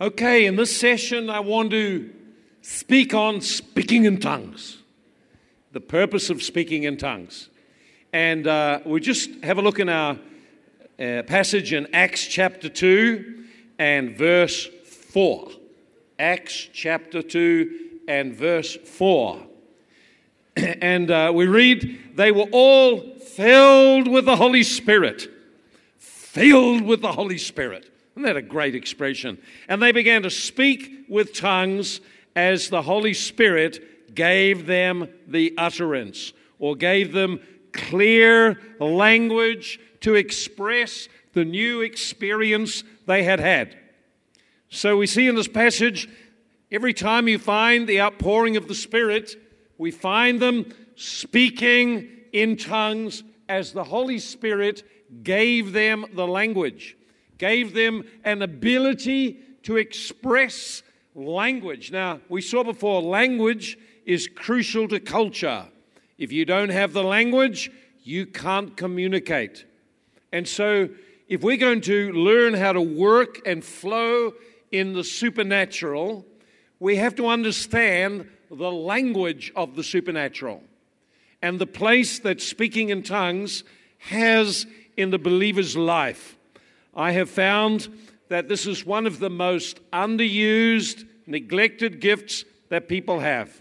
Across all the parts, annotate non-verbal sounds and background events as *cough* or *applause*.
Okay, in this session, I want to speak on speaking in tongues, the purpose of speaking in tongues. And uh, we just have a look in our uh, passage in Acts chapter 2 and verse 4. Acts chapter 2 and verse 4. *clears throat* and uh, we read, They were all filled with the Holy Spirit. Filled with the Holy Spirit. Isn't that a great expression? And they began to speak with tongues as the Holy Spirit gave them the utterance or gave them clear language to express the new experience they had had. So we see in this passage, every time you find the outpouring of the Spirit, we find them speaking in tongues as the Holy Spirit gave them the language gave them an ability to express language. Now, we saw before, language is crucial to culture. If you don't have the language, you can't communicate. And so, if we're going to learn how to work and flow in the supernatural, we have to understand the language of the supernatural and the place that speaking in tongues has in the believer's life. I have found that this is one of the most underused, neglected gifts that people have.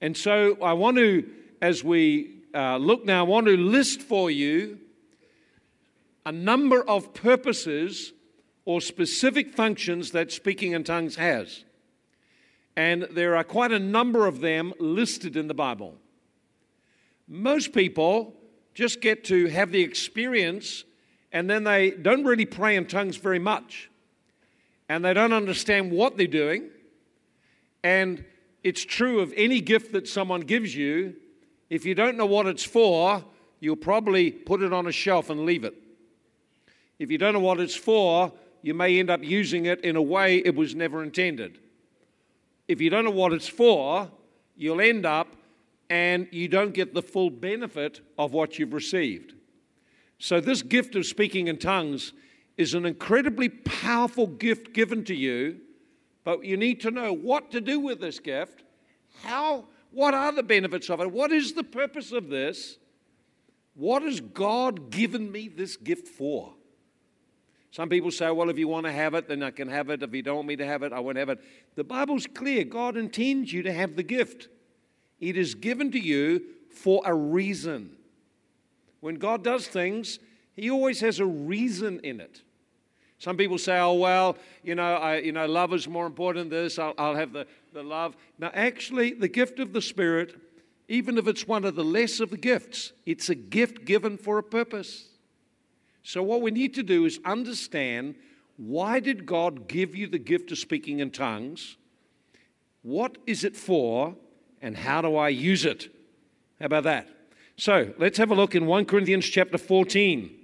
And so I want to, as we uh, look now, I want to list for you a number of purposes or specific functions that speaking in tongues has. And there are quite a number of them listed in the Bible. Most people just get to have the experience and then they don't really pray in tongues very much. And they don't understand what they're doing. And it's true of any gift that someone gives you, if you don't know what it's for, you'll probably put it on a shelf and leave it. If you don't know what it's for, you may end up using it in a way it was never intended. If you don't know what it's for, you'll end up and you don't get the full benefit of what you've received. So, this gift of speaking in tongues is an incredibly powerful gift given to you, but you need to know what to do with this gift. How, what are the benefits of it? What is the purpose of this? What has God given me this gift for? Some people say, well, if you want to have it, then I can have it. If you don't want me to have it, I won't have it. The Bible's clear. God intends you to have the gift, it is given to you for a reason. When God does things, He always has a reason in it. Some people say, oh, well, you know, I, you know love is more important than this. I'll, I'll have the, the love. Now, actually, the gift of the Spirit, even if it's one of the less of the gifts, it's a gift given for a purpose. So, what we need to do is understand why did God give you the gift of speaking in tongues? What is it for? And how do I use it? How about that? So let's have a look in 1 Corinthians chapter 14.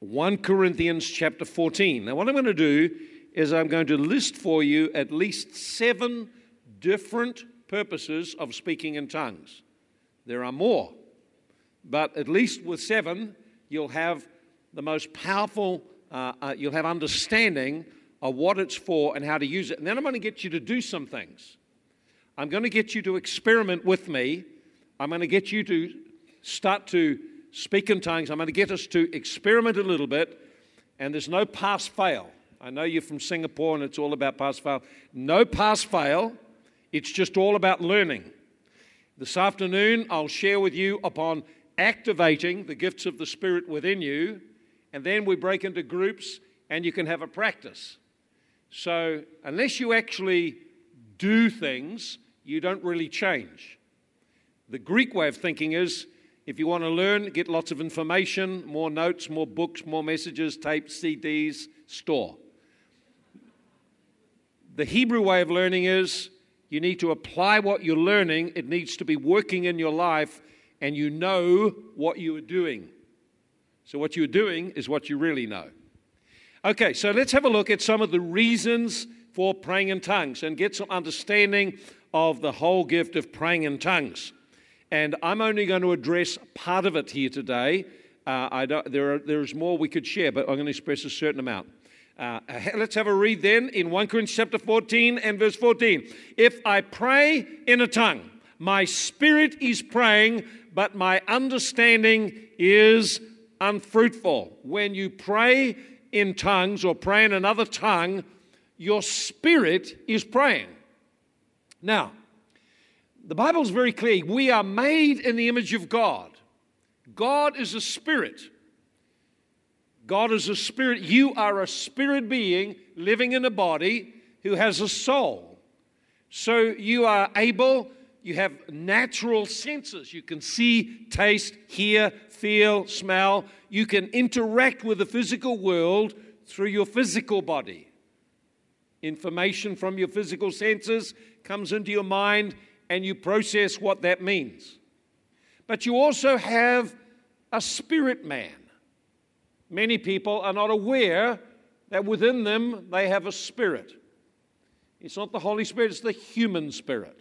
1 Corinthians chapter 14. Now, what I'm going to do is I'm going to list for you at least seven different purposes of speaking in tongues. There are more, but at least with seven, you'll have the most powerful, uh, uh, you'll have understanding of what it's for and how to use it. And then I'm going to get you to do some things. I'm going to get you to experiment with me I'm going to get you to start to speak in tongues. I'm going to get us to experiment a little bit, and there's no pass fail. I know you're from Singapore and it's all about pass fail. No pass fail, it's just all about learning. This afternoon, I'll share with you upon activating the gifts of the Spirit within you, and then we break into groups and you can have a practice. So, unless you actually do things, you don't really change. The Greek way of thinking is if you want to learn, get lots of information, more notes, more books, more messages, tapes, CDs, store. The Hebrew way of learning is you need to apply what you're learning, it needs to be working in your life, and you know what you are doing. So, what you're doing is what you really know. Okay, so let's have a look at some of the reasons for praying in tongues and get some understanding of the whole gift of praying in tongues. And I'm only going to address part of it here today. Uh, there are, there's more we could share, but I'm going to express a certain amount. Uh, let's have a read then in 1 Corinthians chapter 14 and verse 14. If I pray in a tongue, my spirit is praying, but my understanding is unfruitful. When you pray in tongues or pray in another tongue, your spirit is praying. Now, the Bible's very clear. We are made in the image of God. God is a spirit. God is a spirit. You are a spirit being living in a body who has a soul. So you are able, you have natural senses. You can see, taste, hear, feel, smell. You can interact with the physical world through your physical body. Information from your physical senses comes into your mind and you process what that means. But you also have a spirit man. Many people are not aware that within them they have a spirit. It's not the Holy Spirit, it's the human spirit.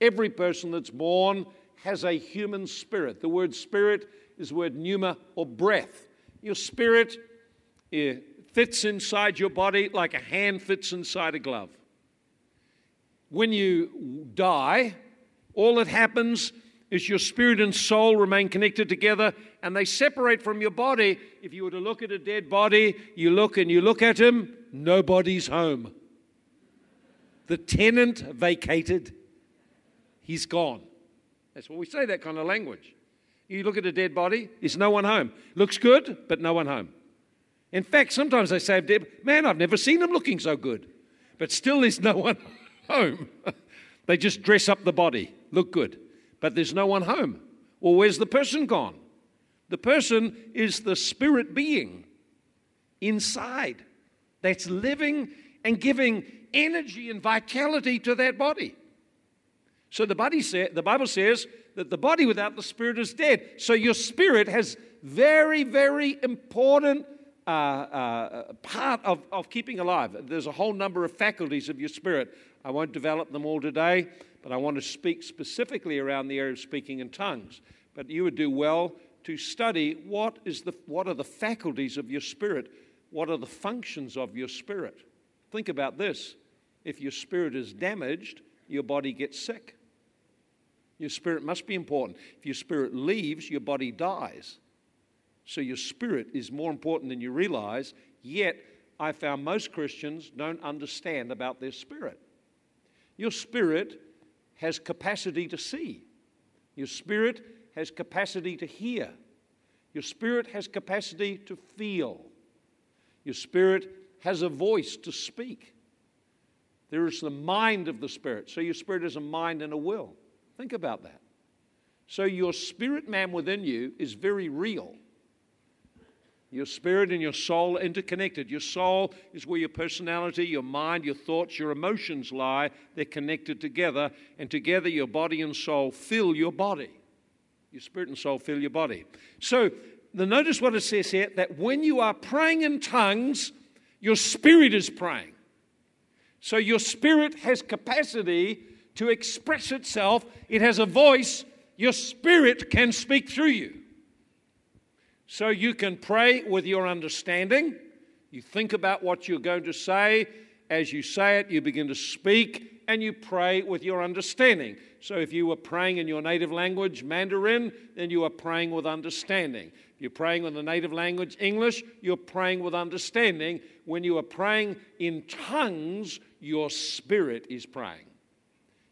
Every person that's born has a human spirit. The word spirit is the word pneuma or breath. Your spirit eh, fits inside your body like a hand fits inside a glove. When you die, all that happens is your spirit and soul remain connected together and they separate from your body. If you were to look at a dead body, you look and you look at him, nobody's home. The tenant vacated, he's gone. That's what we say, that kind of language. You look at a dead body, there's no one home. Looks good, but no one home. In fact, sometimes they say, Man, I've never seen him looking so good. But still, there's no one home. *laughs* they just dress up the body, look good but there's no one home. Well, where's the person gone? The person is the spirit being inside that's living and giving energy and vitality to that body. So the, body say, the Bible says that the body without the spirit is dead. So your spirit has very, very important uh, uh, part of, of keeping alive. There's a whole number of faculties of your spirit. I won't develop them all today but I want to speak specifically around the area of speaking in tongues. But you would do well to study what, is the, what are the faculties of your spirit, what are the functions of your spirit. Think about this if your spirit is damaged, your body gets sick. Your spirit must be important. If your spirit leaves, your body dies. So your spirit is more important than you realize, yet, I found most Christians don't understand about their spirit. Your spirit has capacity to see. Your spirit has capacity to hear. Your spirit has capacity to feel. Your spirit has a voice to speak. There is the mind of the spirit. So your spirit is a mind and a will. Think about that. So your spirit man within you is very real. Your spirit and your soul are interconnected. Your soul is where your personality, your mind, your thoughts, your emotions lie. They're connected together, and together your body and soul fill your body. Your spirit and soul fill your body. So, the, notice what it says here that when you are praying in tongues, your spirit is praying. So, your spirit has capacity to express itself, it has a voice. Your spirit can speak through you. So you can pray with your understanding. You think about what you're going to say. As you say it, you begin to speak and you pray with your understanding. So if you were praying in your native language, Mandarin, then you are praying with understanding. If you're praying with the native language, English, you're praying with understanding. When you are praying in tongues, your spirit is praying.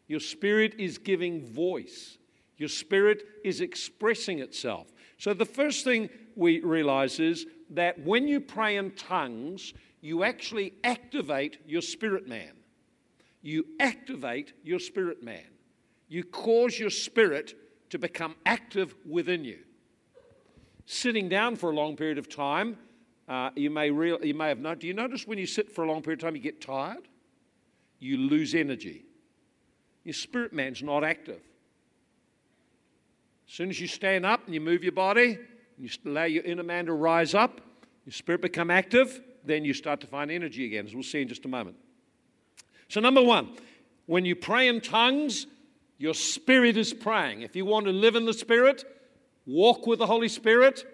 Your spirit is giving voice. Your spirit is expressing itself. So the first thing we realize is that when you pray in tongues, you actually activate your spirit man. You activate your spirit man. You cause your spirit to become active within you. Sitting down for a long period of time, uh, you, may real, you may have noticed. Do you notice when you sit for a long period of time, you get tired? You lose energy. Your spirit man's not active. As soon as you stand up and you move your body, you allow your inner man to rise up, your spirit become active, then you start to find energy again, as we'll see in just a moment. So, number one, when you pray in tongues, your spirit is praying. If you want to live in the spirit, walk with the Holy Spirit,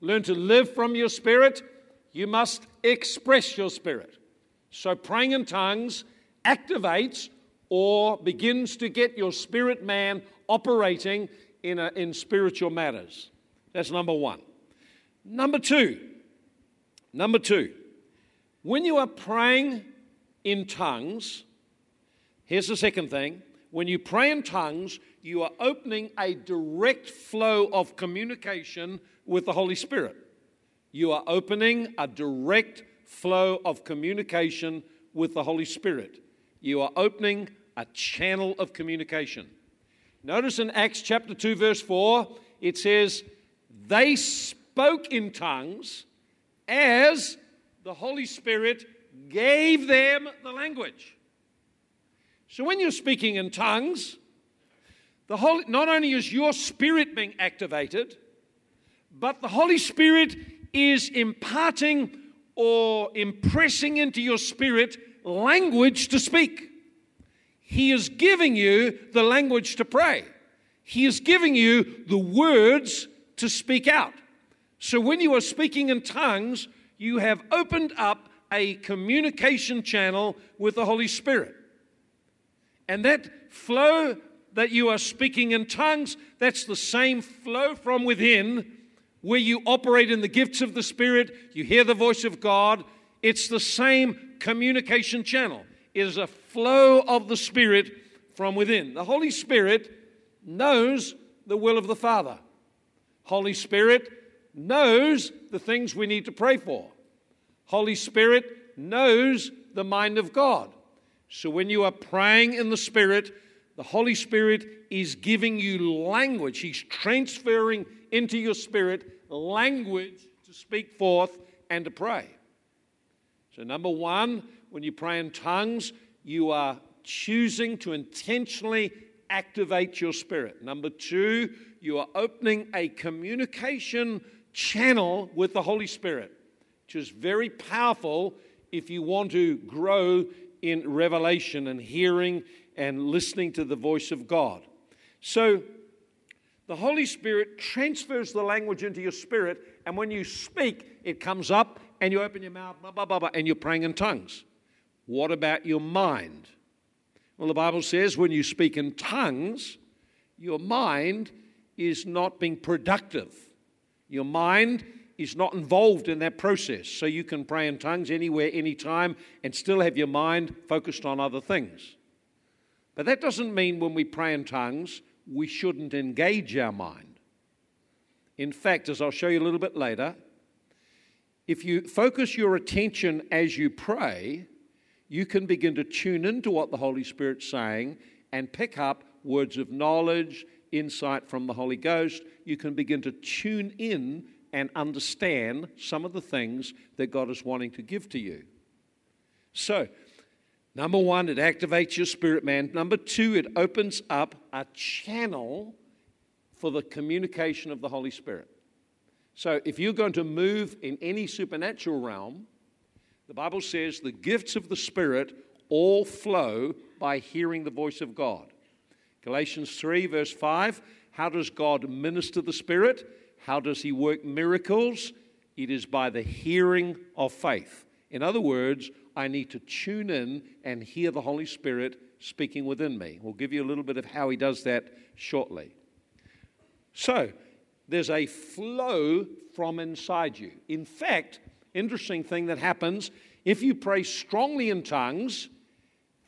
learn to live from your spirit, You must express your spirit. So, praying in tongues activates or begins to get your spirit man operating in, a, in spiritual matters. That's number one. Number two, number two, when you are praying in tongues, here's the second thing. When you pray in tongues, you are opening a direct flow of communication with the Holy Spirit. You are opening a direct flow of communication with the Holy Spirit. You are opening a channel of communication. Notice in Acts chapter 2, verse 4, it says, They spoke in tongues as the Holy Spirit gave them the language. So when you're speaking in tongues, the Holy, not only is your spirit being activated, but the Holy Spirit is imparting or impressing into your spirit language to speak. He is giving you the language to pray. He is giving you the words to speak out. So when you are speaking in tongues, you have opened up a communication channel with the Holy Spirit. And that flow that you are speaking in tongues, that's the same flow from within where you operate in the gifts of the Spirit, you hear the voice of God. It's the same communication channel. It is a flow of the Spirit from within. The Holy Spirit knows the will of the Father. Holy Spirit knows the things we need to pray for. Holy Spirit knows the mind of God. So when you are praying in the Spirit, the Holy Spirit is giving you language. He's transferring into your spirit language to speak forth and to pray. So, number one, when you pray in tongues, you are choosing to intentionally activate your spirit. Number two, you are opening a communication channel with the Holy Spirit, which is very powerful if you want to grow in revelation and hearing and listening to the voice of God. So, the Holy Spirit transfers the language into your spirit, and when you speak, it comes up and you open your mouth, blah, blah, blah, and you're praying in tongues. What about your mind? Well, the Bible says when you speak in tongues, your mind is not being productive. Your mind is not involved in that process. So you can pray in tongues anywhere, anytime, and still have your mind focused on other things. But that doesn't mean when we pray in tongues, we shouldn't engage our mind. In fact, as I'll show you a little bit later, if you focus your attention as you pray, you can begin to tune into what the Holy Spirit's saying and pick up words of knowledge, insight from the Holy Ghost. You can begin to tune in and understand some of the things that God is wanting to give to you. So, Number one, it activates your spirit man. Number two, it opens up a channel for the communication of the Holy Spirit. So if you're going to move in any supernatural realm, the Bible says the gifts of the Spirit all flow by hearing the voice of God. Galatians 3, verse 5 How does God minister the Spirit? How does He work miracles? It is by the hearing of faith. In other words, I need to tune in and hear the Holy Spirit speaking within me. We'll give you a little bit of how He does that shortly. So, there's a flow from inside you. In fact, interesting thing that happens if you pray strongly in tongues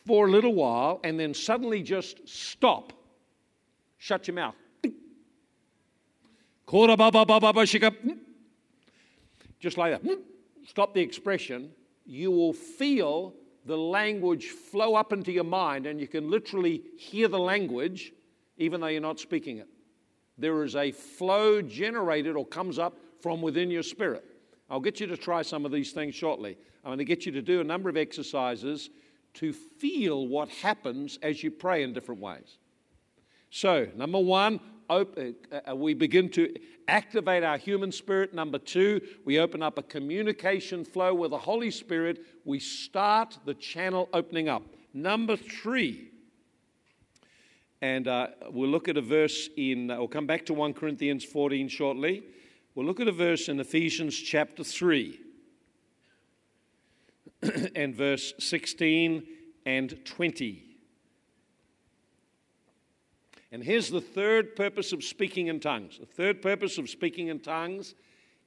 for a little while and then suddenly just stop, shut your mouth. Just like that. Stop the expression you will feel the language flow up into your mind, and you can literally hear the language even though you're not speaking it. There is a flow generated or comes up from within your spirit. I'll get you to try some of these things shortly. I'm going to get you to do a number of exercises to feel what happens as you pray in different ways. So, number one, uh, uh, we begin to activate our human spirit. Number two, we open up a communication flow with the Holy Spirit. We start the channel opening up. Number three, and uh, we'll look at a verse in, uh, we'll come back to 1 Corinthians 14 shortly. We'll look at a verse in Ephesians chapter 3. *clears throat* and verse 16 and 20. And here's the third purpose of speaking in tongues. The third purpose of speaking in tongues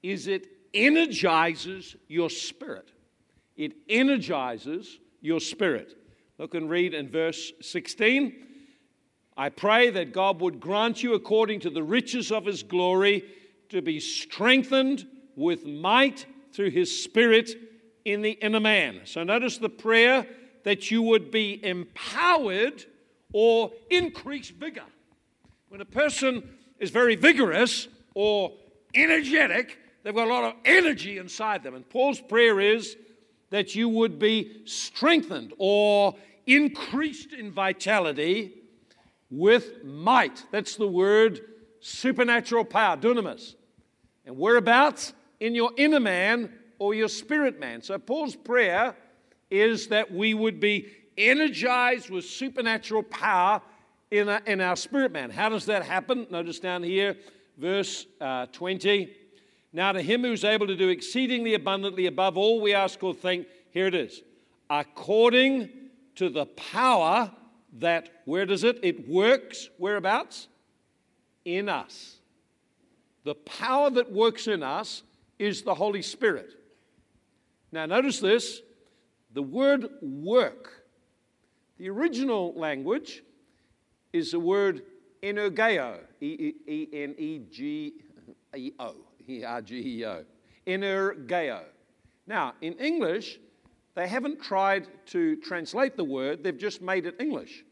is it energizes your spirit. It energizes your spirit. Look and read in verse 16. I pray that God would grant you, according to the riches of his glory, to be strengthened with might through his spirit in the inner man. So notice the prayer that you would be empowered or increase vigor. When a person is very vigorous or energetic, they've got a lot of energy inside them. And Paul's prayer is that you would be strengthened or increased in vitality with might. That's the word supernatural power, dunamis. And whereabouts? In your inner man or your spirit man. So Paul's prayer is that we would be energized with supernatural power in, a, in our spirit man. How does that happen? Notice down here, verse uh, 20. Now, to him who's able to do exceedingly abundantly above all we ask or think, here it is, according to the power that, where does it? It works, whereabouts? In us. The power that works in us is the Holy Spirit. Now, notice this the word work, the original language is the word energeo, E N E G E O, E R G E O. Energeo. Now, in English, they haven't tried to translate the word, they've just made it English.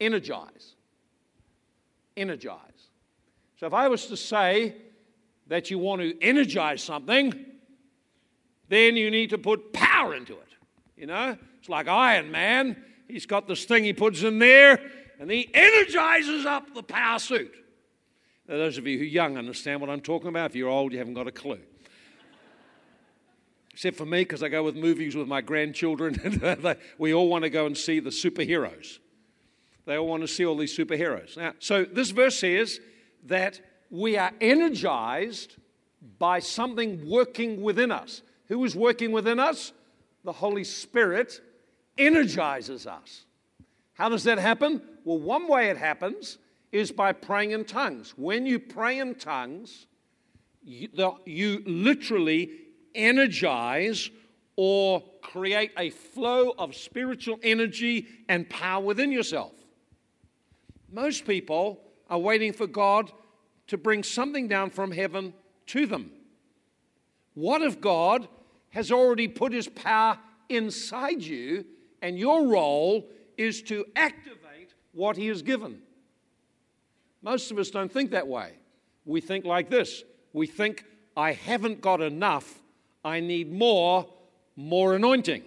Energize. Energize. So if I was to say that you want to energize something, then you need to put power into it. You know, it's like Iron Man. He's got this thing he puts in there, and he energizes up the power suit. Now, those of you who are young understand what I'm talking about. If you're old, you haven't got a clue. Except for me, because I go with movies with my grandchildren, *laughs* and we all want to go and see the superheroes. They all want to see all these superheroes. Now, so this verse says that we are energized by something working within us. Who is working within us? The Holy Spirit energizes us. How does that happen? Well, one way it happens is by praying in tongues. When you pray in tongues, you, the, you literally energize or create a flow of spiritual energy and power within yourself. Most people are waiting for God to bring something down from heaven to them. What if God has already put his power inside you and your role is to activate what He has given. Most of us don't think that way. We think like this we think, I haven't got enough, I need more, more anointing.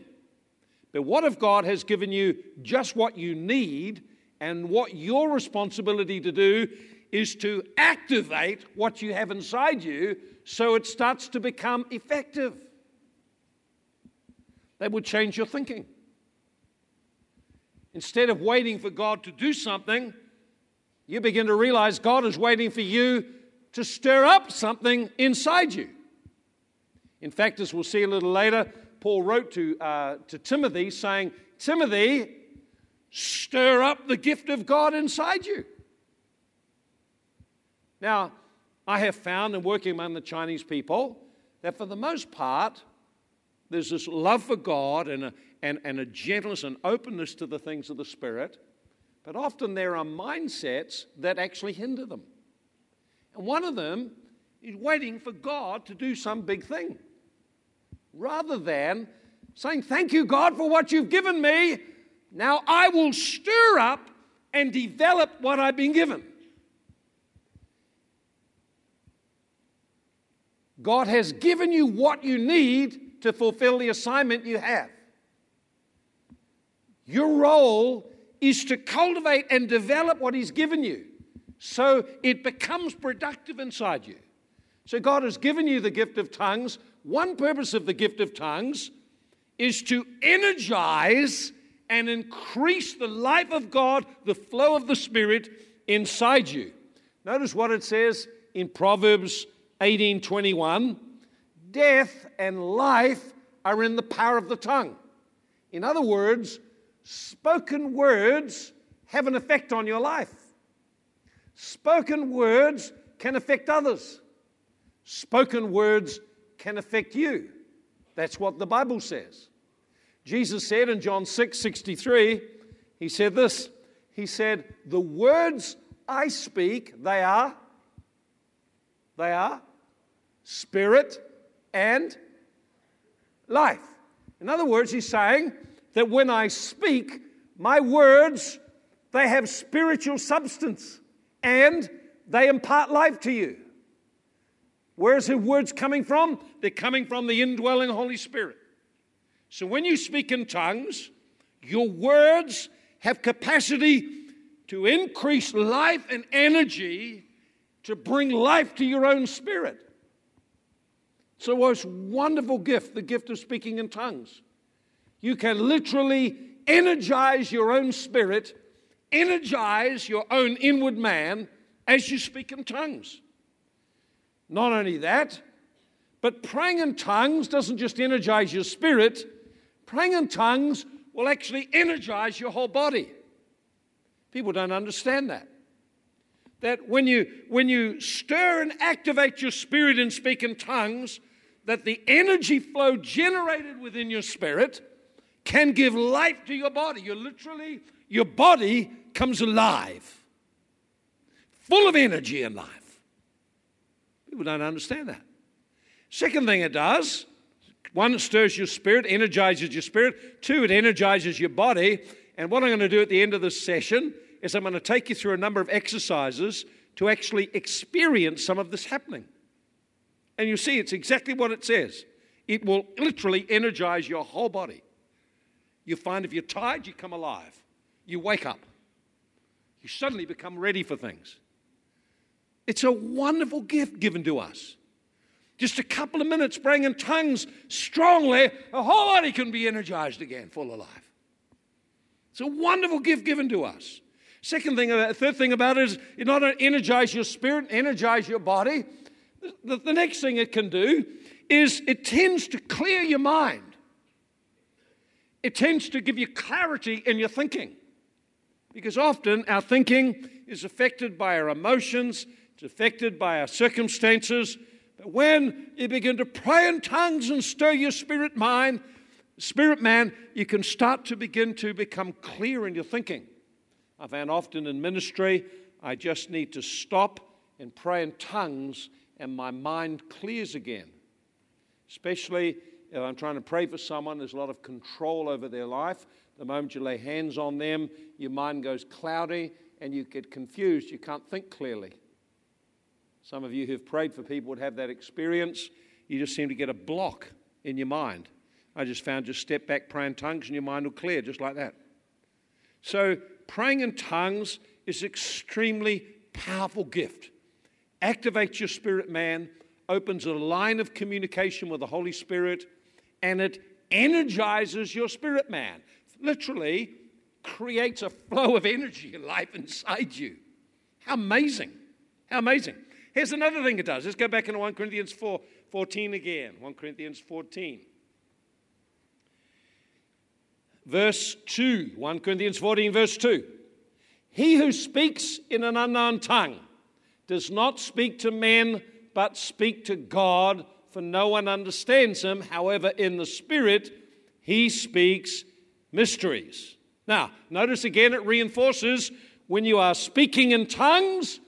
But what if God has given you just what you need, and what your responsibility to do is to activate what you have inside you so it starts to become effective? That would change your thinking. Instead of waiting for God to do something, you begin to realize God is waiting for you to stir up something inside you. In fact, as we'll see a little later, Paul wrote to, uh, to Timothy saying, Timothy, stir up the gift of God inside you. Now, I have found in working among the Chinese people that for the most part, there's this love for God and a, and, and a gentleness and openness to the things of the Spirit, but often there are mindsets that actually hinder them. And one of them is waiting for God to do some big thing rather than saying, Thank you, God, for what you've given me. Now I will stir up and develop what I've been given. God has given you what you need to fulfill the assignment you have. Your role is to cultivate and develop what He's given you so it becomes productive inside you. So, God has given you the gift of tongues. One purpose of the gift of tongues is to energize and increase the life of God, the flow of the Spirit inside you. Notice what it says in Proverbs 18:21, death and life are in the power of the tongue. In other words, spoken words have an effect on your life. Spoken words can affect others. Spoken words can affect you. That's what the Bible says. Jesus said in John 6 63, He said this He said, The words I speak, they are, they are spirit and life. In other words, He's saying that when I speak, my words, they have spiritual substance and they impart life to you. Where's the words coming from? They're coming from the indwelling Holy Spirit. So when you speak in tongues, your words have capacity to increase life and energy to bring life to your own spirit. So, most wonderful gift, the gift of speaking in tongues. You can literally energize your own spirit, energize your own inward man as you speak in tongues. Not only that, but praying in tongues doesn't just energize your spirit, praying in tongues will actually energize your whole body. People don't understand that. That when you, when you stir and activate your spirit and speak in tongues, that the energy flow generated within your spirit can give life to your body. You literally, your body comes alive, full of energy and life. People don't understand that. Second thing it does one, it stirs your spirit, energizes your spirit. Two, it energizes your body. And what I'm going to do at the end of this session is I'm going to take you through a number of exercises to actually experience some of this happening. And you see, it's exactly what it says. It will literally energize your whole body. You find if you're tired, you come alive. You wake up. You suddenly become ready for things. It's a wonderful gift given to us. Just a couple of minutes praying in tongues strongly, the whole body can be energized again, full of life. It's a wonderful gift given to us. Second thing, third thing about it is it not only energize your spirit, energize your body. The, the next thing it can do is it tends to clear your mind. It tends to give you clarity in your thinking. Because often our thinking is affected by our emotions, it's affected by our circumstances. But when you begin to pray in tongues and stir your spirit mind, spirit man, you can start to begin to become clear in your thinking. I found often in ministry, I just need to stop and pray in tongues, and my mind clears again. Especially if I'm trying to pray for someone, there's a lot of control over their life. The moment you lay hands on them, your mind goes cloudy and you get confused. You can't think clearly. Some of you who've prayed for people would have that experience. You just seem to get a block in your mind. I just found just step back, pray in tongues, and your mind will clear just like that. So, praying in tongues is extremely powerful gift. Activates your spirit man, opens a line of communication with the Holy Spirit, and it energizes your spirit man. Literally creates a flow of energy and life inside you. How amazing! How amazing. Here's another thing it does. Let's go back into 1 Corinthians 4, 14 again. 1 Corinthians 14. Verse 2. 1 Corinthians 14, verse 2. He who speaks in an unknown tongue does not speak to men, but speak to God, for no one understands him. However, in the Spirit, he speaks mysteries. Now, notice again, it reinforces when you are speaking in tongues,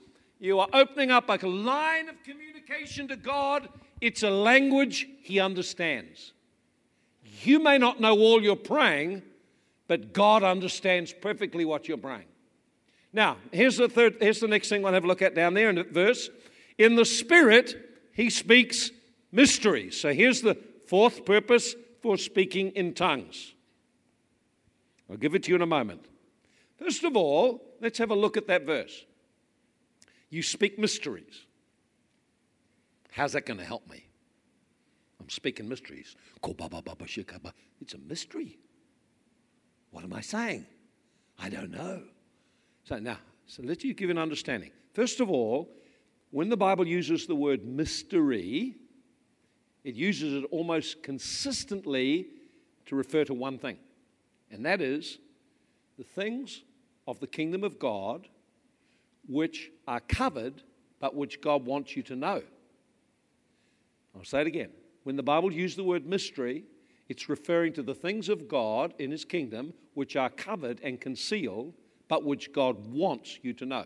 you are opening up a line of communication to God. It's a language He understands. You may not know all you're praying, but God understands perfectly what you're praying. Now, here's the third, here's the next thing we'll have a look at down there in the verse. In the Spirit, He speaks mysteries. So here's the fourth purpose for speaking in tongues. I'll give it to you in a moment. First of all, let's have a look at that verse. You speak mysteries. How's that going to help me? I'm speaking mysteries. It's a mystery. What am I saying? I don't know. So now, so let you give an understanding. First of all, when the Bible uses the word mystery, it uses it almost consistently to refer to one thing. And that is the things of the kingdom of God which are covered, but which God wants you to know. I'll say it again. When the Bible uses the word mystery, it's referring to the things of God in His kingdom which are covered and concealed, but which God wants you to know.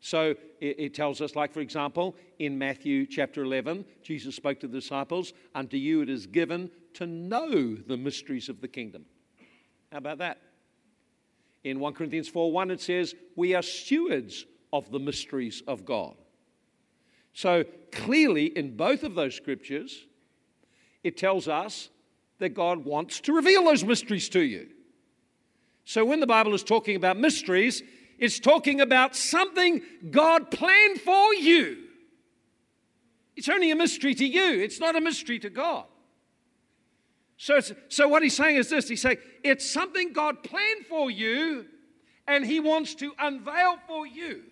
So it, it, tells us, like for example, in Matthew chapter 11, Jesus spoke to the disciples, Unto you it is given to know the mysteries of the kingdom. How about that? In 1 Corinthians 4 1, it says, We are stewards of the mysteries of God. So clearly, in both of those scriptures, it tells us that God wants to reveal those mysteries to you. So when the Bible is talking about mysteries, it's talking about something God planned for you. It's only a mystery to you, it's not a mystery to God. So, so what he's saying is this He's saying it's something God planned for you and he wants to unveil for you.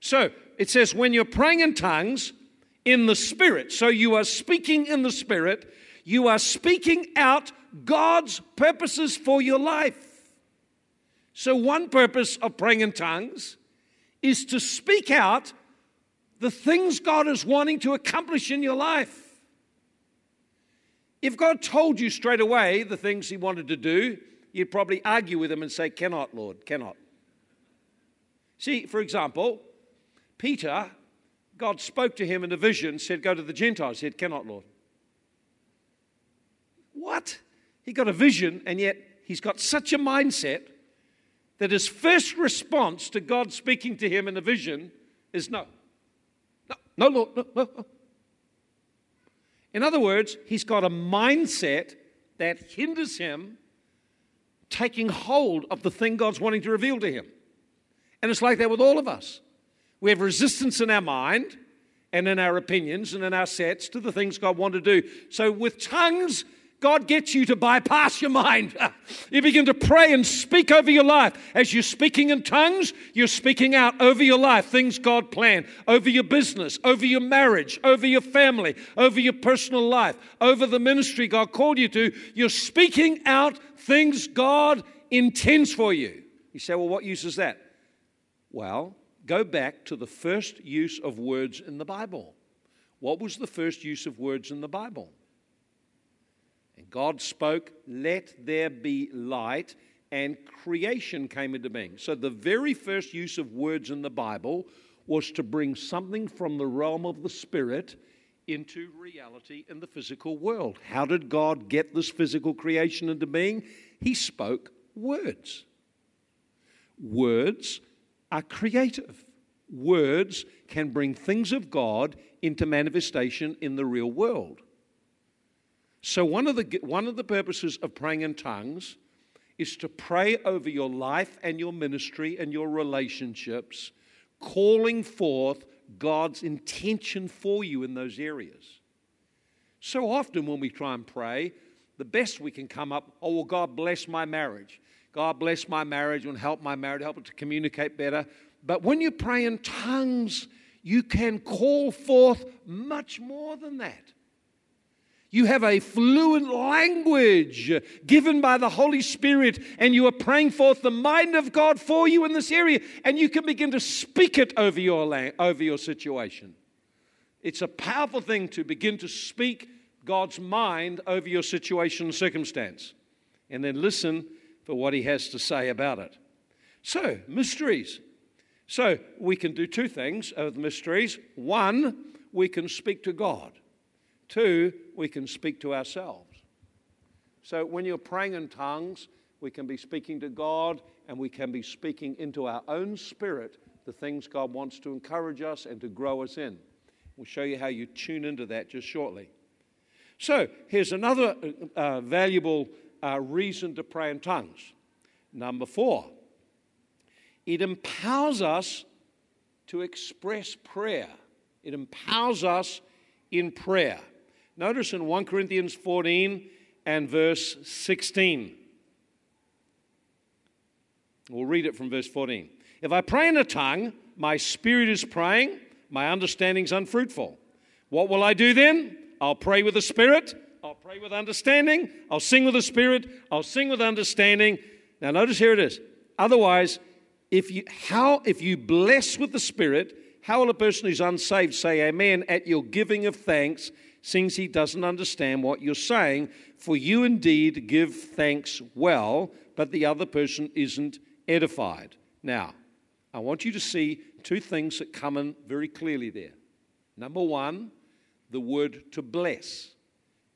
So it says, when you're praying in tongues in the Spirit, so you are speaking in the Spirit, you are speaking out God's purposes for your life. So, one purpose of praying in tongues is to speak out the things God is wanting to accomplish in your life. If God told you straight away the things He wanted to do, you'd probably argue with Him and say, Cannot, Lord, cannot. See, for example, Peter, God spoke to him in a vision, said, Go to the Gentiles. He said, Cannot, Lord. What? He got a vision, and yet he's got such a mindset that his first response to God speaking to him in a vision is no. No, no, Lord, no, no, no. In other words, he's got a mindset that hinders him taking hold of the thing God's wanting to reveal to him. And it's like that with all of us. We have resistance in our mind and in our opinions and in our sets to the things God wants to do. So with tongues, God gets you to bypass your mind. *laughs* You begin to pray and speak over your life. As you're speaking in tongues, you're speaking out over your life, things God planned, over your business, over your marriage, over your family, over your personal life, over the ministry God called you to. You're speaking out things God intends for you. You say, well, what use is that? Well, go back to the first use of words in the Bible. What was the first use of words in the Bible? And God spoke, Let there be light, and creation came into being. So, the very first use of words in the Bible was to bring something from the realm of the Spirit into reality in the physical world. How did God get this physical creation into being? He spoke words. Words are creative. Words can bring things of God into manifestation in the real world. So, one of, the, one of the purposes of praying in tongues is to pray over your life and your ministry and your relationships, calling forth God's intention for you in those areas. So often when we try and pray, the best we can come up, oh, well, God bless my marriage. God bless my marriage and help my marriage, help it to communicate better. But when you pray in tongues, you can call forth much more than that. You have a fluent language given by the Holy Spirit, and you are praying forth the mind of God for you in this area, and you can begin to speak it over your, over your situation. It's a powerful thing to begin to speak God's mind over your situation and circumstance, and then listen for what He has to say about it. So, mysteries. So, we can do two things with mysteries. One, we can speak to God. Two, we can speak to ourselves. So when you're praying in tongues, we can be speaking to God and we can be speaking into our own spirit the things God wants to encourage us and to grow us in. We'll show you how you tune into that just shortly. So here's another uh, uh valuable uh, reason to pray in tongues. Number four, it empowers us to express prayer. It empowers us in prayer. Notice in 1 Corinthians 14 and verse 16. We'll read it from verse 14. If I pray in a tongue, my spirit is praying, my understanding's unfruitful. What will I do then? I'll pray with the spirit, I'll pray with understanding. I'll sing with the Spirit. I'll sing with understanding. Now, notice here it is. Otherwise, if you, how, if you bless with the Spirit, how will a person who's unsaved say amen at your giving of thanks, since he doesn't understand what you're saying? For you indeed give thanks well, but the other person isn't edified. Now, I want you to see two things that come in very clearly there. Number one, the word to bless.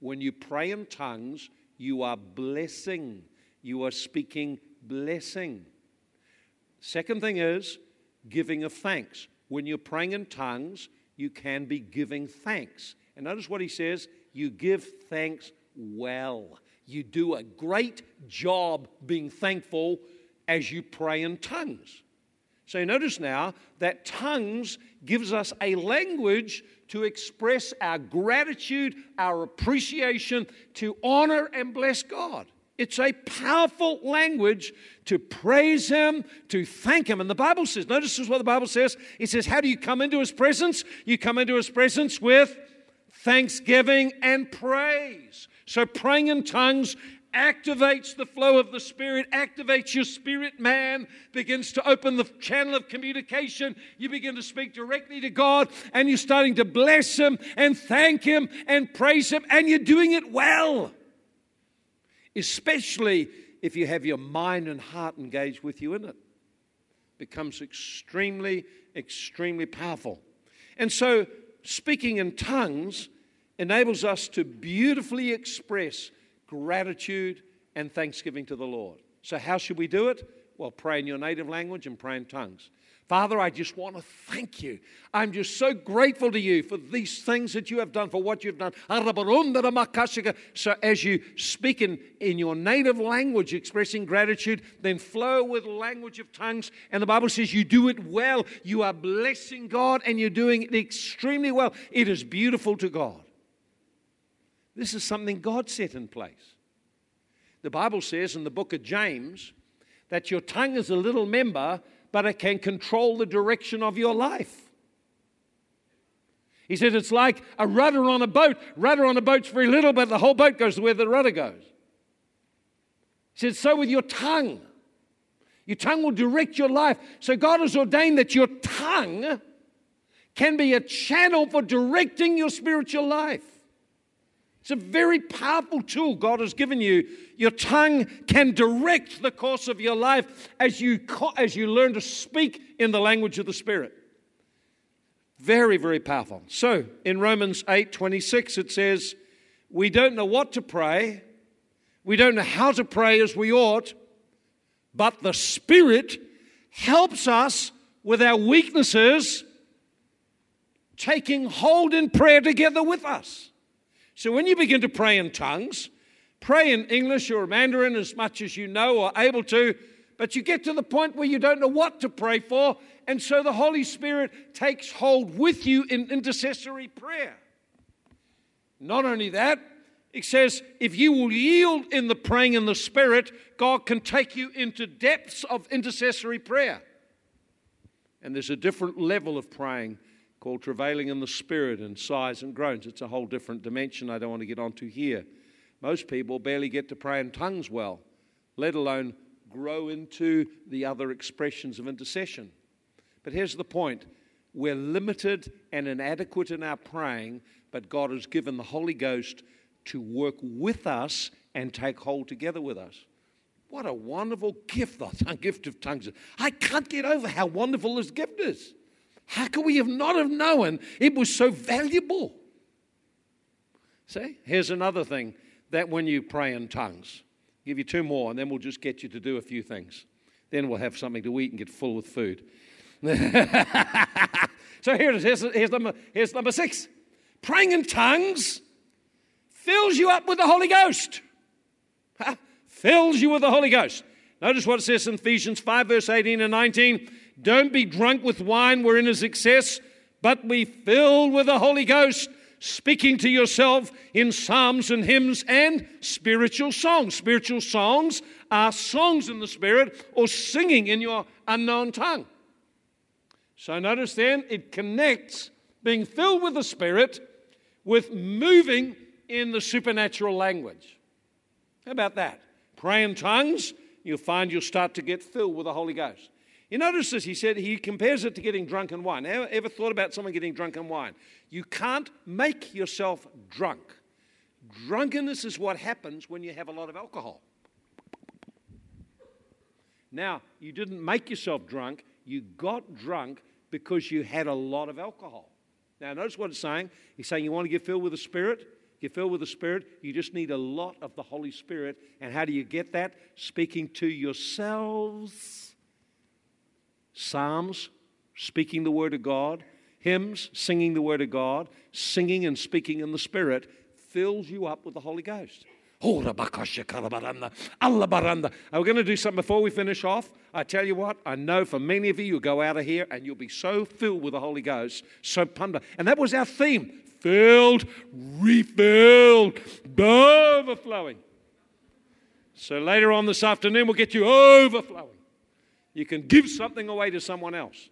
When you pray in tongues, you are blessing, you are speaking blessing. Second thing is giving of thanks. When you're praying in tongues, you can be giving thanks. And notice what he says you give thanks well. You do a great job being thankful as you pray in tongues. So notice now that tongues gives us a language to express our gratitude, our appreciation, to honor and bless God. It's a powerful language to praise Him, to thank Him. And the Bible says, notice this is what the Bible says. It says, How do you come into His presence? You come into His presence with thanksgiving and praise. So praying in tongues activates the flow of the Spirit, activates your spirit man, begins to open the channel of communication. You begin to speak directly to God, and you're starting to bless Him and thank Him and praise Him, and you're doing it well. Especially if you have your mind and heart engaged with you in it. Becomes extremely, extremely powerful. And so, speaking in tongues enables us to beautifully express gratitude and thanksgiving to the Lord. So, how should we do it? Well, pray in your native language and pray in tongues. Father, I just want to thank you. I'm just so grateful to you for these things that you have done, for what you've done. So, as you speak in, in your native language, expressing gratitude, then flow with language of tongues. And the Bible says you do it well. You are blessing God and you're doing it extremely well. It is beautiful to God. This is something God set in place. The Bible says in the book of James that your tongue is a little member, but it can control the direction of your life. He said it's like a rudder on a boat. Rudder on a boat's very little, but the whole boat goes where the rudder goes. He said, so with your tongue. Your tongue will direct your life. So God has ordained that your tongue can be a channel for directing your spiritual life. It's a very powerful tool God has given you. Your tongue can direct the course of your life as you, as you learn to speak in the language of the Spirit. Very, very powerful. So in Romans 8 26, it says, We don't know what to pray, we don't know how to pray as we ought, but the Spirit helps us with our weaknesses, taking hold in prayer together with us. So when you begin to pray in tongues, pray in English or Mandarin as much as you know or able to, but you get to the point where you don't know what to pray for, and so the Holy Spirit takes hold with you in intercessory prayer. Not only that, it says, if you will yield in the praying in the Spirit, God can take you into depths of intercessory prayer. And there's a different level of praying called Travailing in the Spirit and Sighs and Groans. It's a whole different dimension I don't want to get onto here. Most people barely get to pray in tongues well, let alone grow into the other expressions of intercession. But here's the point we're limited and inadequate in our praying, but God has given the Holy Ghost to work with us and take hold together with us. What a wonderful gift, the *laughs* gift of tongues. I can't get over how wonderful this gift is. How could we have not have known it was so valuable? See, here's another thing that when you pray in tongues, I'll give you two more, and then we'll just get you to do a few things. Then we'll have something to eat and get full with food. *laughs* so here it is. Here's, here's, number, here's number six. Praying in tongues fills you up with the Holy Ghost. Huh? Fills you with the Holy Ghost. Notice what it says in Ephesians 5, verse 18 and 19. Don't be drunk with wine wherein is excess, but be filled with the Holy Ghost, speaking to yourself in psalms and hymns and spiritual songs. Spiritual songs are songs in the Spirit or singing in your unknown tongue. So notice then, it connects being filled with the Spirit with moving in the supernatural language. How about that? Pray in tongues, you'll find you'll start to get filled with the Holy Ghost. You notice this, he said, he compares it to getting drunk in wine. Ever, ever thought about someone getting drunk in wine? You can't make yourself drunk. Drunkenness is what happens when you have a lot of alcohol. Now, you didn't make yourself drunk, you got drunk because you had a lot of alcohol. Now, notice what it's saying. He's saying you want to get filled with the Spirit. Get filled with the Spirit. You just need a lot of the Holy Spirit. And how do you get that? Speaking to yourselves. Psalms, speaking the Word of God. Hymns, singing the Word of God. Singing and speaking in the Spirit fills you up with the Holy Ghost. Oh, Are we going to do something before we finish off? I tell you what, I know for many of you, you'll go out of here and you'll be so filled with the Holy Ghost, so pumped. And that was our theme filled, refilled, overflowing. So later on this afternoon, we'll get you overflowing. You can give something away to someone else.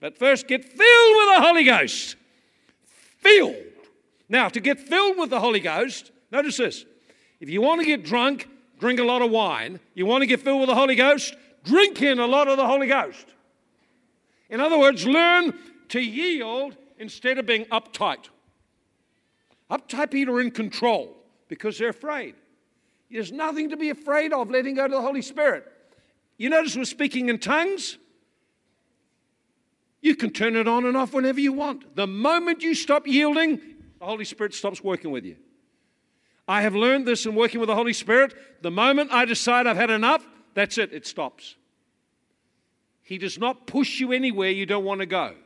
But first, get filled with the Holy Ghost. Filled. Now, to get filled with the Holy Ghost, notice this if you want to get drunk, drink a lot of wine. You want to get filled with the Holy Ghost, drink in a lot of the Holy Ghost. In other words, learn to yield instead of being uptight. Uptight people are in control because they're afraid. There's nothing to be afraid of letting go to the Holy Spirit. You notice we're speaking in tongues? You can turn it on and off whenever you want. The moment you stop yielding, the Holy Spirit stops working with you. I have learned this in working with the Holy Spirit. The moment I decide I've had enough, that's it, it stops. He does not push you anywhere you don't want to go,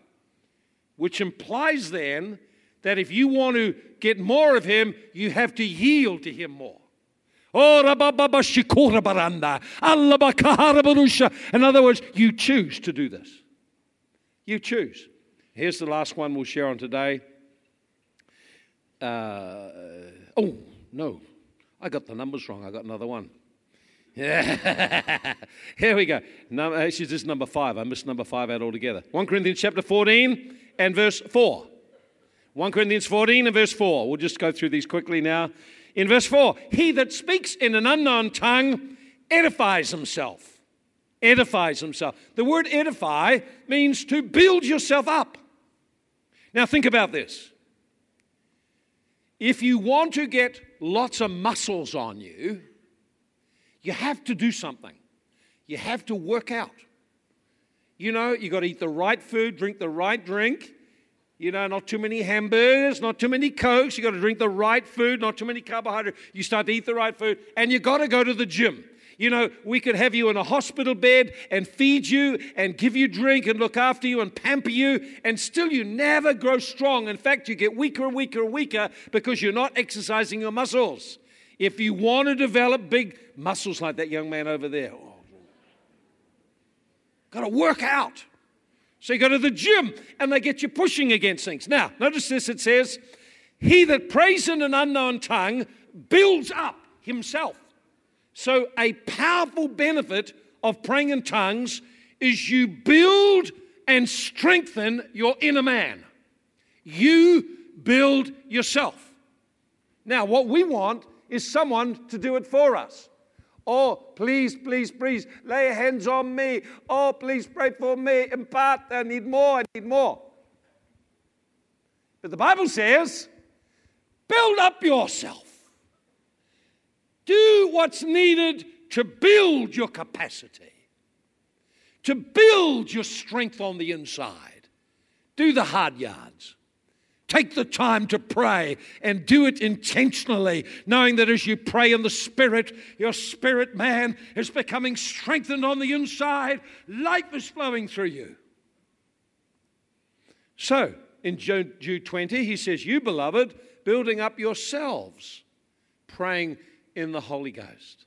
which implies then that if you want to get more of Him, you have to yield to Him more. Oh, in other words, you choose to do this. You choose. Here's the last one we'll share on today. Uh, oh, no, I got the numbers wrong. I got another one. *laughs* Here we go. No, actually, this is number five. I missed number five out altogether. 1 Corinthians chapter 14 and verse 4. 1 Corinthians 14 and verse 4. We'll just go through these quickly now. In verse 4, he that speaks in an unknown tongue edifies himself. Edifies himself. The word edify means to build yourself up. Now, think about this. If you want to get lots of muscles on you, you have to do something. You have to work out. You know, you got to eat the right food, drink the right drink. You know, not too many hamburgers, not too many cokes. You got to drink the right food, not too many carbohydrates. You start to eat the right food, and you got to go to the gym. You know, we could have you in a hospital bed and feed you and give you drink and look after you and pamper you, and still you never grow strong. In fact, you get weaker and weaker and weaker because you're not exercising your muscles. If you want to develop big muscles like that young man over there, oh, got to work out. So you go to the gym and they get you pushing against things. Now, notice this it says, He that prays in an unknown tongue builds up himself. So, a powerful benefit of praying in tongues is you build and strengthen your inner man. You build yourself. Now, what we want is someone to do it for us. Oh, please, please, please, lay hands on me. Oh, please pray for me. Impart, I need more, I need more. But the Bible says, build up yourself. Do what's needed to build your capacity, to build your strength on the inside. Do the hard yards. Take the time to pray and do it intentionally, knowing that as you pray in the Spirit, your spirit man is becoming strengthened on the inside. Life is flowing through you. So, in Jude 20, he says, You, beloved, building up yourselves, praying in the Holy Ghost.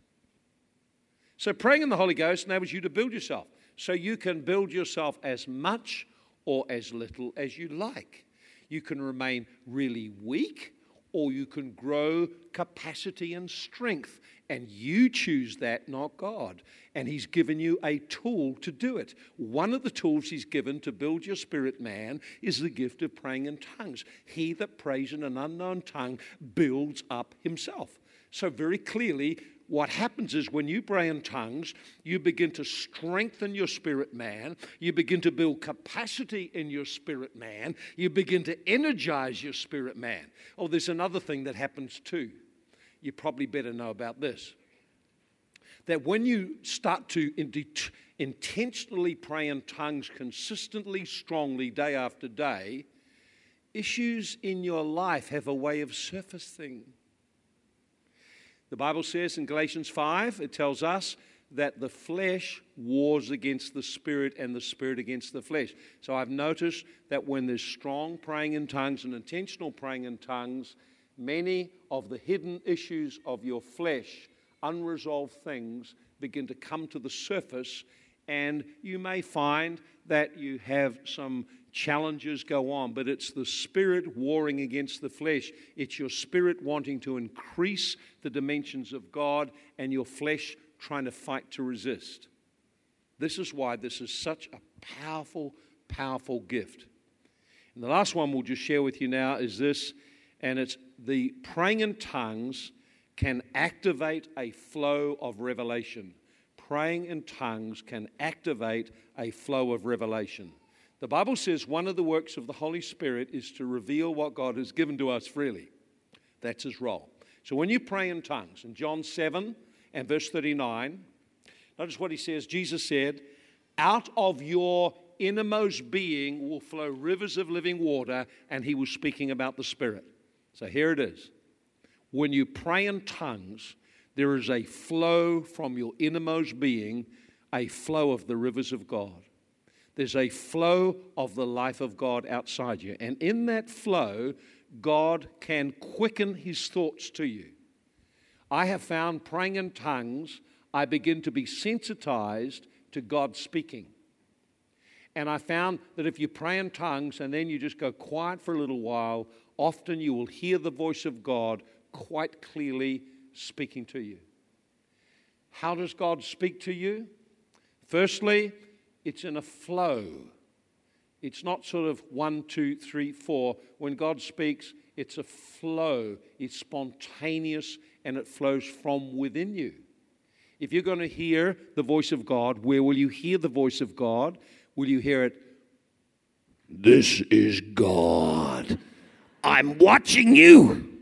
So, praying in the Holy Ghost enables you to build yourself. So, you can build yourself as much or as little as you like. You can remain really weak or you can grow capacity and strength. And you choose that, not God. And He's given you a tool to do it. One of the tools He's given to build your spirit man is the gift of praying in tongues. He that prays in an unknown tongue builds up himself. So, very clearly, what happens is when you pray in tongues, you begin to strengthen your spirit man. You begin to build capacity in your spirit man. You begin to energize your spirit man. Oh, there's another thing that happens too. You probably better know about this. That when you start to intentionally pray in tongues consistently, strongly, day after day, issues in your life have a way of surfacing. The Bible says in Galatians 5, it tells us that the flesh wars against the spirit and the spirit against the flesh. So I've noticed that when there's strong praying in tongues and intentional praying in tongues, many of the hidden issues of your flesh, unresolved things, begin to come to the surface, and you may find that you have some challenges go on, but it's the spirit warring against the flesh. It's your spirit wanting to increase the dimensions of God and your flesh trying to fight to resist. This is why this is such a powerful, powerful gift. And the last one we'll just share with you now is this, and it's the praying in tongues can activate a flow of revelation. Praying in tongues can activate a flow of revelation. The Bible says one of the works of the Holy Spirit is to reveal what God has given to us freely. That's his role. So when you pray in tongues, in John 7 and verse 39, notice what he says. Jesus said, Out of your innermost being will flow rivers of living water, and he was speaking about the Spirit. So here it is. When you pray in tongues, there is a flow from your innermost being, a flow of the rivers of God. There's a flow of the life of God outside you. And in that flow, God can quicken his thoughts to you. I have found praying in tongues, I begin to be sensitized to God speaking. And I found that if you pray in tongues and then you just go quiet for a little while, often you will hear the voice of God quite clearly speaking to you. How does God speak to you? Firstly, it's in a flow. It's not sort of one, two, three, four. When God speaks, it's a flow. It's spontaneous and it flows from within you. If you're going to hear the voice of God, where will you hear the voice of God? Will you hear it? This is God. I'm watching you.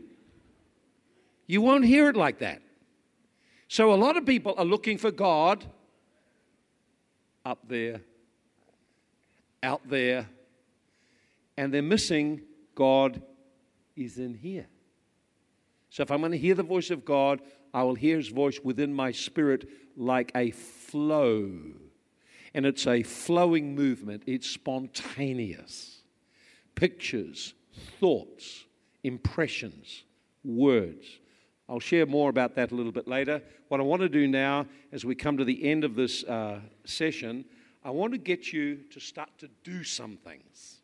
You won't hear it like that. So, a lot of people are looking for God up there, out there, and they're missing God is in here. So if I'm going to hear the voice of God, I will hear his voice within my spirit like a flow. And it's a flowing movement, it's spontaneous. Pictures, thoughts, impressions, words. I'll share more about that a little bit later. What I want to do now, as we come to the end of this uh, session, I want to get you to start to do some things.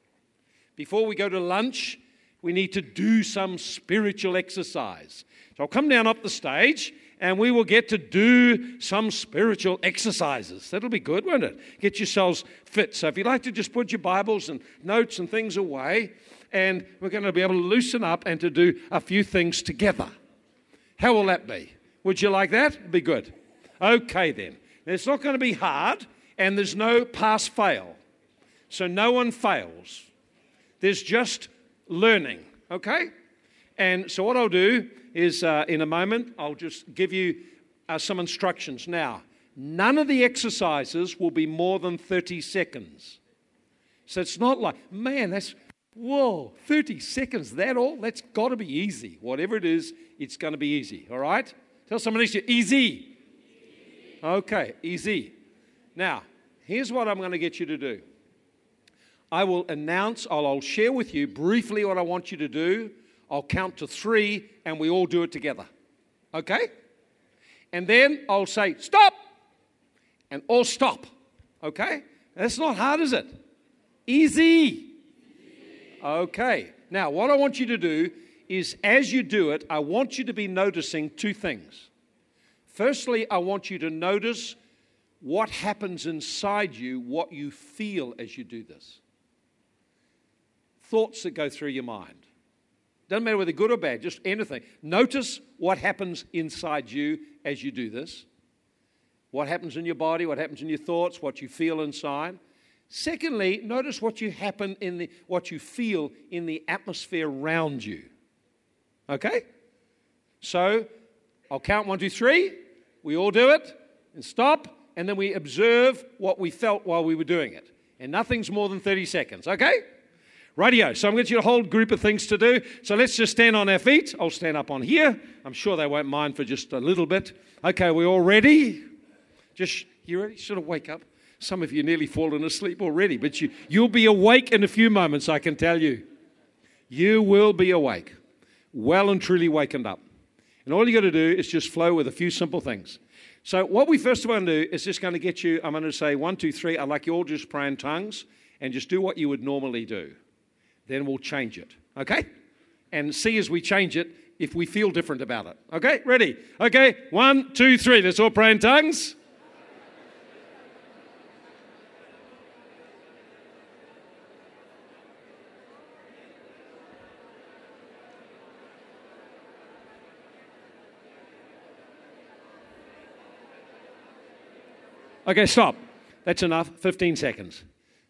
Before we go to lunch, we need to do some spiritual exercise. So I'll come down off the stage and we will get to do some spiritual exercises. That'll be good, won't it? Get yourselves fit. So if you'd like to just put your Bibles and notes and things away, and we're going to be able to loosen up and to do a few things together. How will that be? Would you like that? Be good. Okay, then. It's not going to be hard, and there's no pass fail. So no one fails. There's just learning, okay? And so what I'll do is uh, in a moment, I'll just give you uh, some instructions. Now, none of the exercises will be more than 30 seconds. So it's not like, man, that's Whoa, 30 seconds, that all? That's got to be easy. Whatever it is, it's going to be easy, all right? Tell someone next to you, easy. Okay, easy. Now, here's what I'm going to get you to do. I will announce, I'll, I'll share with you briefly what I want you to do. I'll count to three, and we all do it together. Okay? And then I'll say, stop! And all stop. Okay? That's not hard, is it? Easy. Okay. Now, what I want you to do is as you do it, I want you to be noticing two things. Firstly, I want you to notice what happens inside you, what you feel as you do this. Thoughts that go through your mind. Doesn't matter whether good or bad, just anything. Notice what happens inside you as you do this. What happens in your body, what happens in your thoughts, what you feel inside. Secondly, notice what you happen in the what you feel in the atmosphere around you. Okay? So I'll count one, two, three. We all do it and stop, and then we observe what we felt while we were doing it. And nothing's more than 30 seconds, okay? Radio. So I'm going to get you a whole group of things to do. So let's just stand on our feet. I'll stand up on here. I'm sure they won't mind for just a little bit. Okay, we all ready? Just you ready? Sort of wake up. Some of you nearly fallen asleep already, but you, you'll be awake in a few moments, I can tell you. You will be awake, well and truly wakened up. And all you got to do is just flow with a few simple things. So, what we first want to do is just going to get you, I'm going to say one, two, three. I'd like you all just pray in tongues and just do what you would normally do. Then we'll change it, okay? And see as we change it if we feel different about it. Okay, ready? Okay, one, two, three. Let's all pray in tongues. Okay, stop. That's enough. 15 seconds.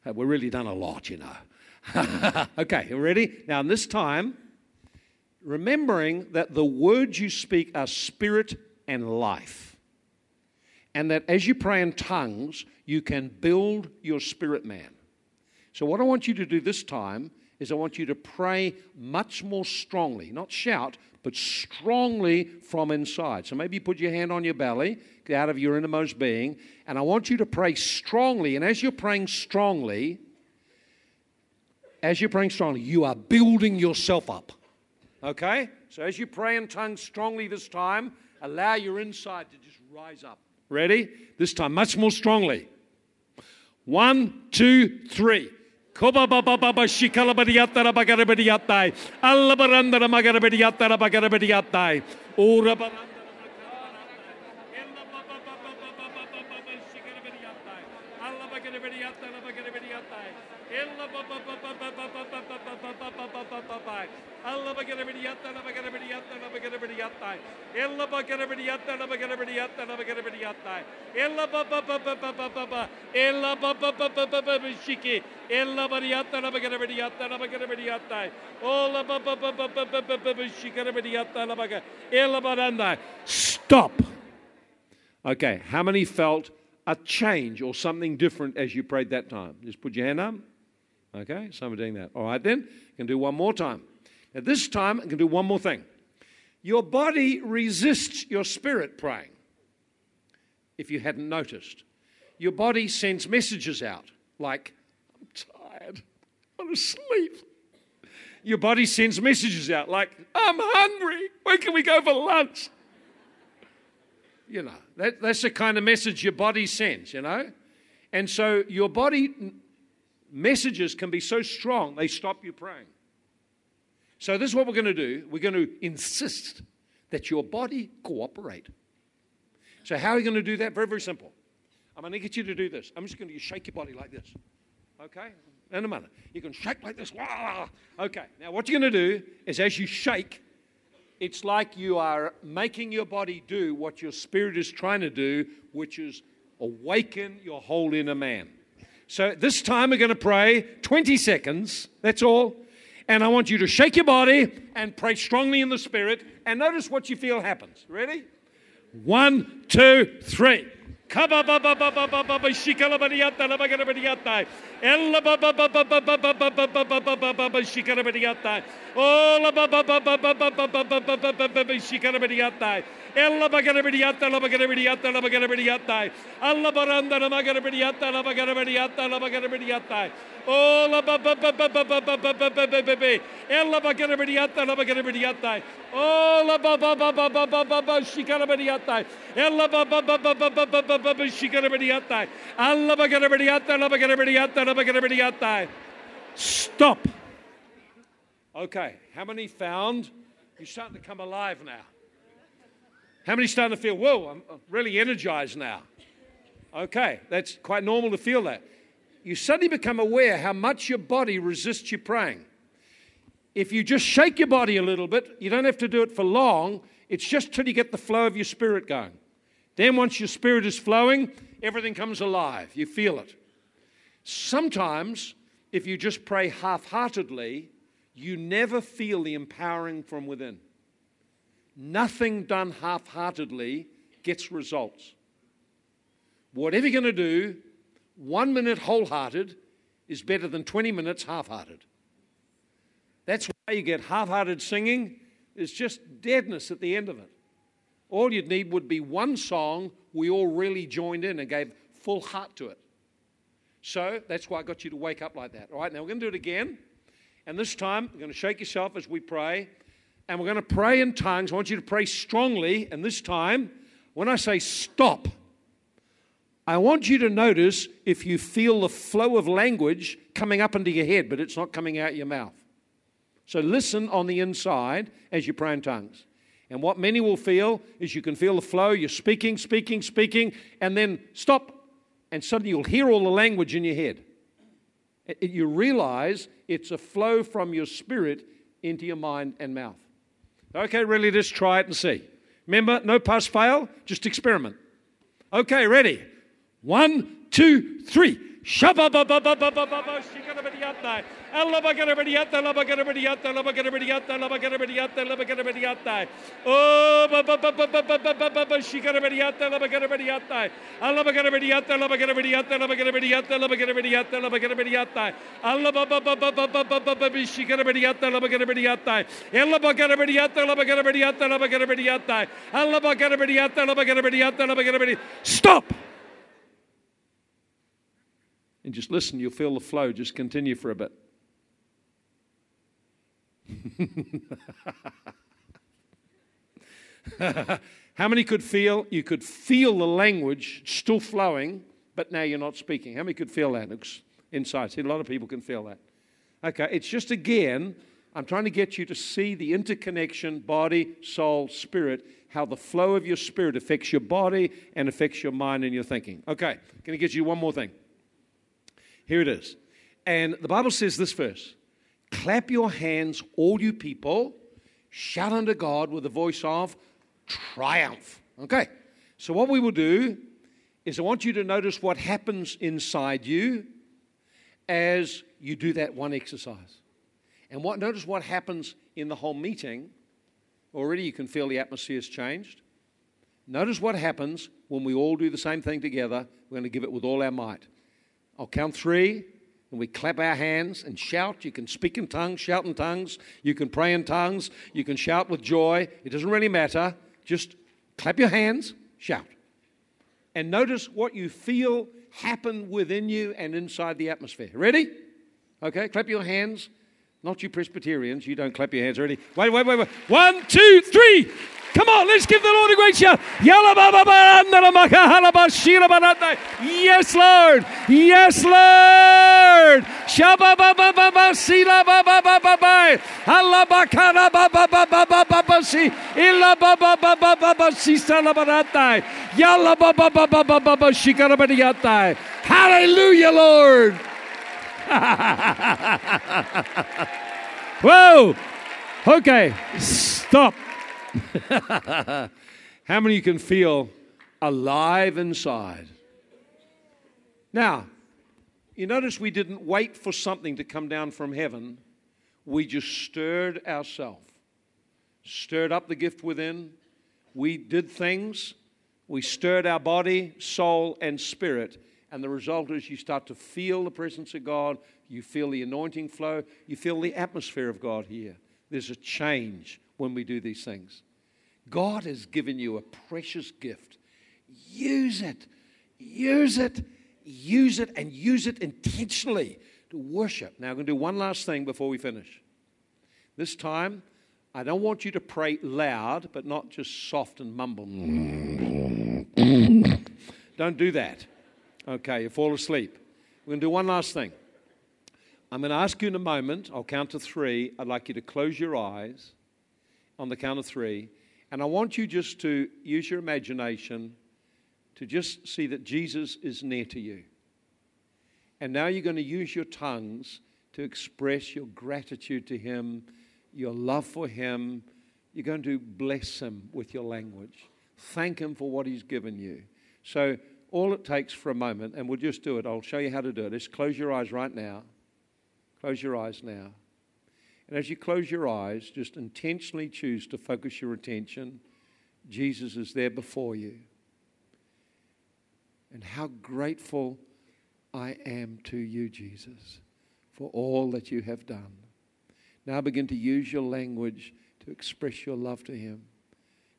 We've really done a lot, you know. *laughs* okay, you ready? Now, this time, remembering that the words you speak are spirit and life. And that as you pray in tongues, you can build your spirit man. So, what I want you to do this time is I want you to pray much more strongly, not shout, but strongly from inside. So maybe you put your hand on your belly, out of your innermost being, and I want you to pray strongly. And as you're praying strongly, as you're praying strongly, you are building yourself up. Okay? So as you pray in tongues strongly this time, allow your inside to just rise up. Ready? This time, much more strongly. One, two, three. Bagarabidiyatta. Ella bagarabidiyatta na bagarabidiyatta na bagarabidiyatta. Ella ba ba ba ba ba ba ba ba. Ella ba ba ba ba ba ba ba shiki. Ella bariyatta na bagarabidiyatta na bagarabidiyatta. Ola ba ba ba ba ba ba ba ba ba shikarabidiyatta na baga. Ella baranda. Stop. Okay, how many felt a change or something different as you prayed that time? Just put your hand up. Okay, some are doing that. All right, then, you can do one more time. At this time, I can do one more thing. Your body resists your spirit praying, if you hadn't noticed. Your body sends messages out like, I'm tired, I'm asleep. Your body sends messages out like, I'm hungry, when can we go for lunch? You know, that, that's the kind of message your body sends, you know? And so your body messages can be so strong, they stop you praying. So, this is what we're going to do. We're going to insist that your body cooperate. So, how are you going to do that? Very, very simple. I'm going to get you to do this. I'm just going to shake your body like this. Okay? In a minute. You can shake like this. Okay. Now, what you're going to do is as you shake, it's like you are making your body do what your spirit is trying to do, which is awaken your whole inner man. So, this time we're going to pray 20 seconds. That's all and I want you to shake your body and pray strongly in the Spirit. And notice what you feel happens. Ready? One, two, three. Oh, Ella bagara badiyatta la bagara badiyatta la bagara badiyatta. Allah baranda la bagara badiyatta la bagara badiyatta la bagara badiyatta. Oh la ba ba ba ba ba ba ba ba ba ba ba ba ba. Ella bagara badiyatta la bagara badiyatta. Oh la ba ba ba ba ba ba ba ba shikala badiyatta. Ella ba ba ba ba ba ba ba ba ba ba shikala badiyatta. Allah bagara badiyatta la bagara badiyatta la bagara badiyatta. Stop. Okay, how many found you're starting to come alive now? How many starting to feel, whoa, I'm really energized now? Okay, that's quite normal to feel that. You suddenly become aware how much your body resists you praying. If you just shake your body a little bit, you don't have to do it for long, it's just till you get the flow of your spirit going. Then, once your spirit is flowing, everything comes alive. You feel it. Sometimes, if you just pray half heartedly, you never feel the empowering from within. Nothing done half heartedly gets results. Whatever you're going to do, one minute wholehearted is better than 20 minutes half hearted. That's why you get half hearted singing, it's just deadness at the end of it. All you'd need would be one song we all really joined in and gave full heart to it. So that's why I got you to wake up like that. All right, now we're going to do it again. And this time, we're going to shake yourself as we pray. And we're going to pray in tongues. I want you to pray strongly. And this time, when I say stop, I want you to notice if you feel the flow of language coming up into your head, but it's not coming out your mouth. So listen on the inside as you pray in tongues. And what many will feel is you can feel the flow, you're speaking, speaking, speaking, and then stop, and suddenly you'll hear all the language in your head. You realize it's a flow from your spirit into your mind and mouth. Okay, really, just try it and see. Remember, no pass fail, just experiment. Okay, ready? One, two, three. Shabba ba ba ba ba ba ba ba Stop! And just listen, you'll feel the flow. Just continue for a bit. *laughs* How many could feel? You could feel the language still flowing, but now you're not speaking. How many could feel that inside? See, a lot of people can feel that. Okay, it's just again, I'm trying to get you to see the interconnection body, soul, spirit, how the flow of your spirit affects your body and affects your mind and your thinking. Okay, going to get you one more thing. Here it is. And the Bible says this verse Clap your hands, all you people, shout unto God with a voice of triumph. Okay, so what we will do is I want you to notice what happens inside you as you do that one exercise. And what, notice what happens in the whole meeting. Already you can feel the atmosphere has changed. Notice what happens when we all do the same thing together. We're going to give it with all our might. I'll count three, and we clap our hands and shout. You can speak in tongues, shout in tongues. You can pray in tongues. You can shout with joy. It doesn't really matter. Just clap your hands, shout. And notice what you feel happen within you and inside the atmosphere. Ready? Okay, clap your hands. Not you Presbyterians, you don't clap your hands already. Wait, wait, wait, wait. One, two, three. Come on, let's give the Lord a great shout. Yes, Lord. Yes, Lord. Hallelujah, Lord. Whoa. Okay, stop. *laughs* How many can feel alive inside? Now, you notice we didn't wait for something to come down from heaven. We just stirred ourselves, stirred up the gift within. We did things. We stirred our body, soul, and spirit. And the result is you start to feel the presence of God. You feel the anointing flow. You feel the atmosphere of God here. There's a change when we do these things. God has given you a precious gift. Use it. Use it. Use it and use it intentionally to worship. Now, I'm going to do one last thing before we finish. This time, I don't want you to pray loud, but not just soft and mumble. *laughs* don't do that. Okay, you fall asleep. We're going to do one last thing. I'm going to ask you in a moment, I'll count to three. I'd like you to close your eyes on the count of three. And I want you just to use your imagination to just see that Jesus is near to you. And now you're going to use your tongues to express your gratitude to Him, your love for Him. You're going to bless Him with your language. Thank Him for what He's given you. So, all it takes for a moment, and we'll just do it. I'll show you how to do it. Just close your eyes right now. Close your eyes now. And as you close your eyes, just intentionally choose to focus your attention. Jesus is there before you. And how grateful I am to you, Jesus, for all that you have done. Now begin to use your language to express your love to Him.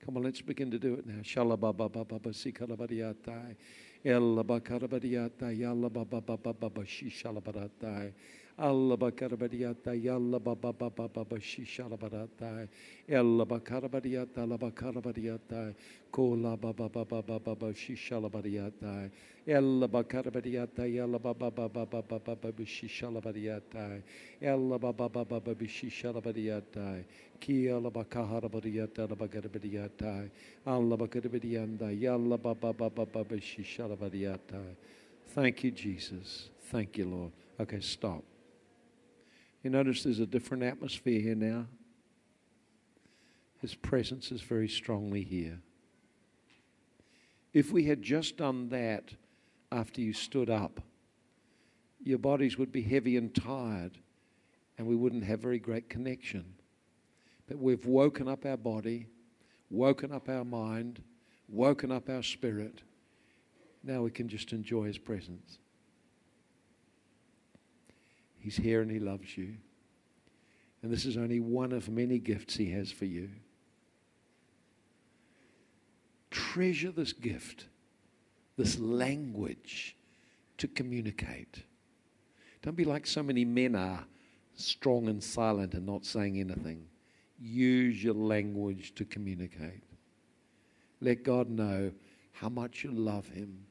Come on, let's begin to do it now. Allah bakarabadiata yalla baba baba baba shishalabadata ella bakarabadiata la bakarabadiata kola baba baba baba shishalabadiata ella bakarabadiata yalla baba baba baba baba shishalabadiata ella baba baba baba shishalabadiata kia la bakaharabadiata la bakarabadiata alla bakarabadianda yalla baba baba baba shishalabadiata Thank you, Jesus. Thank you, Lord. Okay, stop. You notice there's a different atmosphere here now? His presence is very strongly here. If we had just done that after you stood up, your bodies would be heavy and tired, and we wouldn't have very great connection. But we've woken up our body, woken up our mind, woken up our spirit. Now we can just enjoy His presence. He's here and He loves you. And this is only one of many gifts He has for you. Treasure this gift, this language to communicate. Don't be like so many men are, strong and silent and not saying anything. Use your language to communicate. Let God know how much you love Him.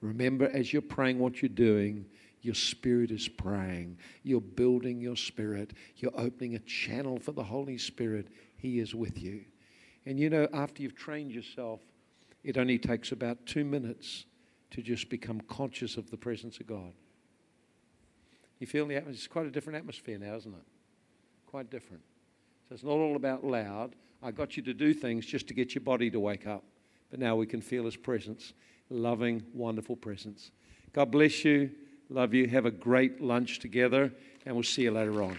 Remember, as you're praying what you're doing, your spirit is praying. You're building your spirit. You're opening a channel for the Holy Spirit. He is with you. And you know, after you've trained yourself, it only takes about two minutes to just become conscious of the presence of God. You feel the atmosphere? It's quite a different atmosphere now, isn't it? Quite different. So it's not all about loud. I got you to do things just to get your body to wake up. But now we can feel His presence, loving, wonderful presence. God bless you. Love you. Have a great lunch together, and we'll see you later on.